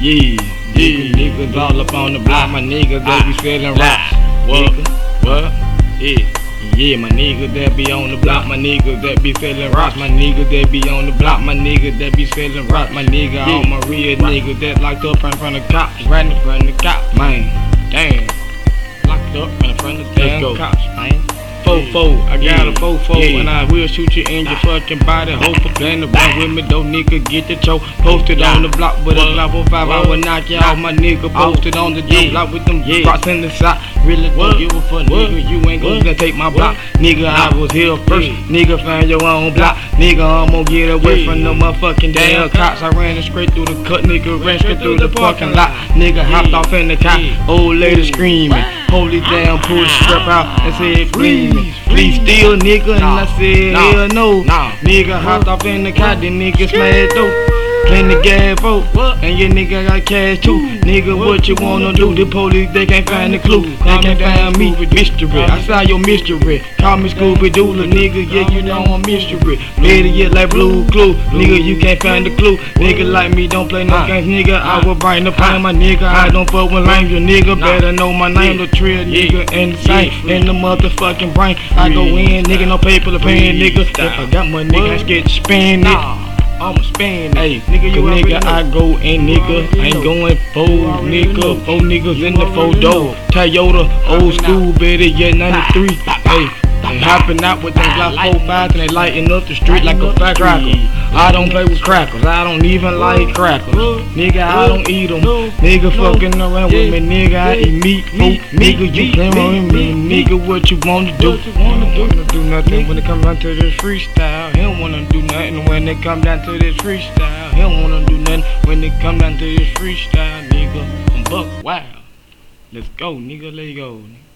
Yeah, yeah, niggas all up on the block, my niggas that be ah, selling rocks. Ah, what? Nigga, What? Yeah. Yeah, my niggas that be on the block, my niggas that be selling rocks, my niggas that be on the block, my niggas that be selling rocks, my nigga, all my real niggas that locked up right in front of cops, right in front of cops, man. Damn, locked up right in front of damn cops, man. Fofo, I got a fofo, Yeah. and I will shoot you in your fucking body. Hope for plan to run with me, though, nigga. Get the choke. Posted on the block with a Glock 45, I will knock you out, my nigga. Oh. Posted on the Yeah. block with them Yeah. rocks in the side. Really don't give a fuck, nigga. You ain't What? gonna take my block, nigga. I was here first, Yeah. nigga. Find your own block, nigga. I'm gonna get away Yeah. from the motherfucking damn cops. I ran straight through the cut, nigga. Ran straight through the parking lot, nigga. Hopped off in the car, old lady screaming. Holy damn, the strap out and said, please, please steal, nigga. And I said, hell no. Nigga hopped off in the car, then nigga smashed dope. Plenty gas for and your nigga got cash too. Nigga, what you wanna do? The police, they can't find the clue. They can't find me. Mystery. I saw your mystery. Call me Scooby Doo, nigga. Yeah, you know I'm mystery. Better yet, like Blue Clue. Nigga, you can't find the clue. Nigga like me, don't play no games, nigga. I will bring the pain, my nigga. I don't fuck with lame, your nigga. Better know my name, the trill, nigga. And the same, in the motherfucking brain. I go in, nigga, no paper to pay, nigga. If. I got my nigga, I scared to spend it. Nah. I'ma spend. Hey, nigga, you nigga. I go You nigga. Ain't going four, nigga. Four niggas in the four door. Toyota, old school, better yet 93. Hey, they hopping out with them Glock 45 and they lighting up the street like a Lighting up the firecracker. street. I don't play with crackers. I don't even like crackers. Nigga, I don't eat them. Nigga fucking around with me. Nigga, I eat meat. Food. Nigga, you playing with me. Nigga, what you wanna do? You don't wanna do nothing when it come down to this freestyle. He don't wanna do nothing when it come down to this freestyle. He don't wanna do nothing when it come down to this freestyle, nigga. I'm buck wild. Let's go, nigga. Let it go. Nigga.